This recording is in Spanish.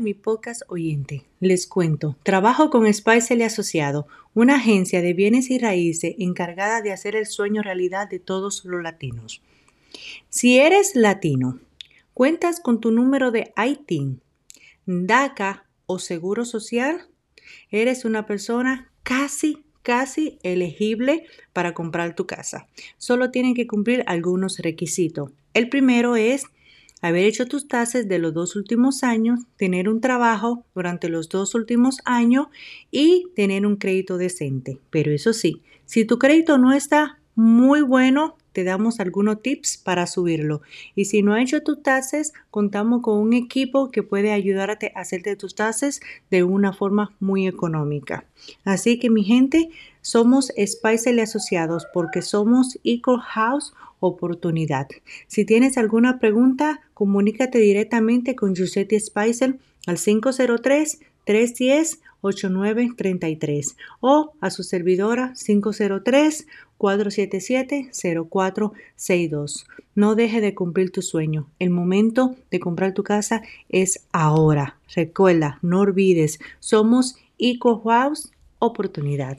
mi podcast oyente. Les cuento, trabajo con Spicer Asociado, una agencia de bienes y raíces encargada de hacer el sueño realidad de todos los latinos. Si eres latino, cuentas con tu número de ITIN, DACA o Seguro Social, eres una persona casi casi elegible para comprar tu casa. Solo tienen que cumplir algunos requisitos. El primero es haber hecho tus tasas de los dos últimos años, tener un trabajo durante los dos últimos años y tener un crédito decente. Pero eso sí, si tu crédito no está muy bueno, te damos algunos tips para subirlo. Y si no has hecho tus tasas, contamos con un equipo que puede ayudarte a hacerte tus tasas de una forma muy económica. Así que mi gente, somos Spicer Asociados porque somos Eco House Oportunidad. Si tienes alguna pregunta, comunícate directamente con Giuseppe Spicer al 503 310 8933 o a su servidora 503 477 0462. No deje de cumplir tu sueño. El momento de comprar tu casa es ahora. Recuerda, no olvides, somos Eco House Oportunidad.